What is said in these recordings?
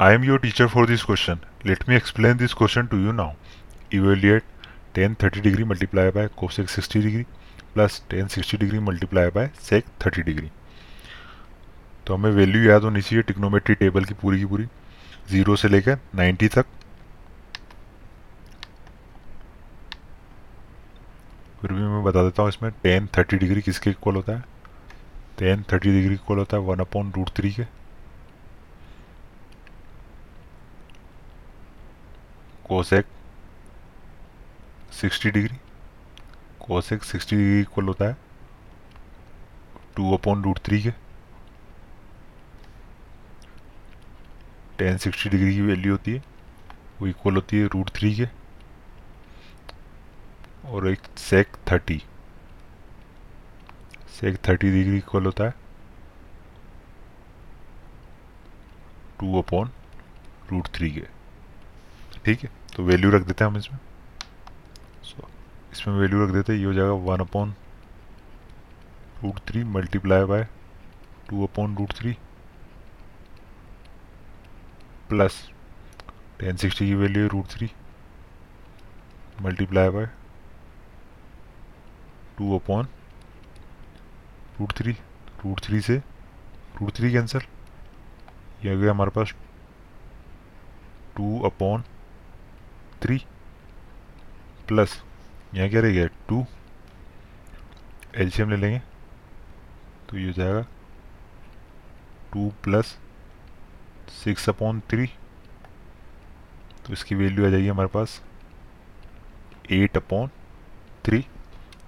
I am your teacher for this question let me explain this question to you now evaluate tan thirty degree multiply by cosec sixty degree plus tan sixty degree multiply by sec thirty degree तो हमें value याद होनी चाहिए टिक्नोमेट्री table की पूरी की पूरी. Zero से लेकर नाइन्टी तक. फिर भी मैं बता देता हूँ इसमें टेन थर्टी डिग्री किसके इक्वल होता है? टेन थर्टी डिग्री इक्वल होता है वन अपॉन रूट थ्री के. Cosec sixty degree cosec sixty degree equal होता है टू अपॉन रूट थ्री के। टेन सिक्सटी डिग्री की वैल्यू होती है, वो इक्वल होती है रूट थ्री के। और एक sec thirty sec thirty degree equal होता है टू अपॉन रूट थ्री के। ठीक है तो वैल्यू रख देते हैं हम इसमें। सो so, इसमें वैल्यू रख देते हैं ये हो जाएगा one upon root three multiply by two upon root three plus tan sixty की वैल्यू है root three multiply by two upon root three root three से रूट थ्री कैंसिल ये आ गया हमारे पास टू अपॉन थ्री प्लस यहाँ क्या रहेगा टू एलसीएम ले लेंगे तो ये हो जाएगा two plus six upon three तो इसकी वैल्यू आ जाएगी हमारे पास एट अपॉन थ्री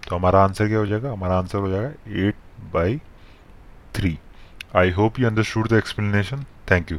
तो हमारा आंसर क्या हो जाएगा? हमारा आंसर हो जाएगा eight by three I hope you understood the explanation thank you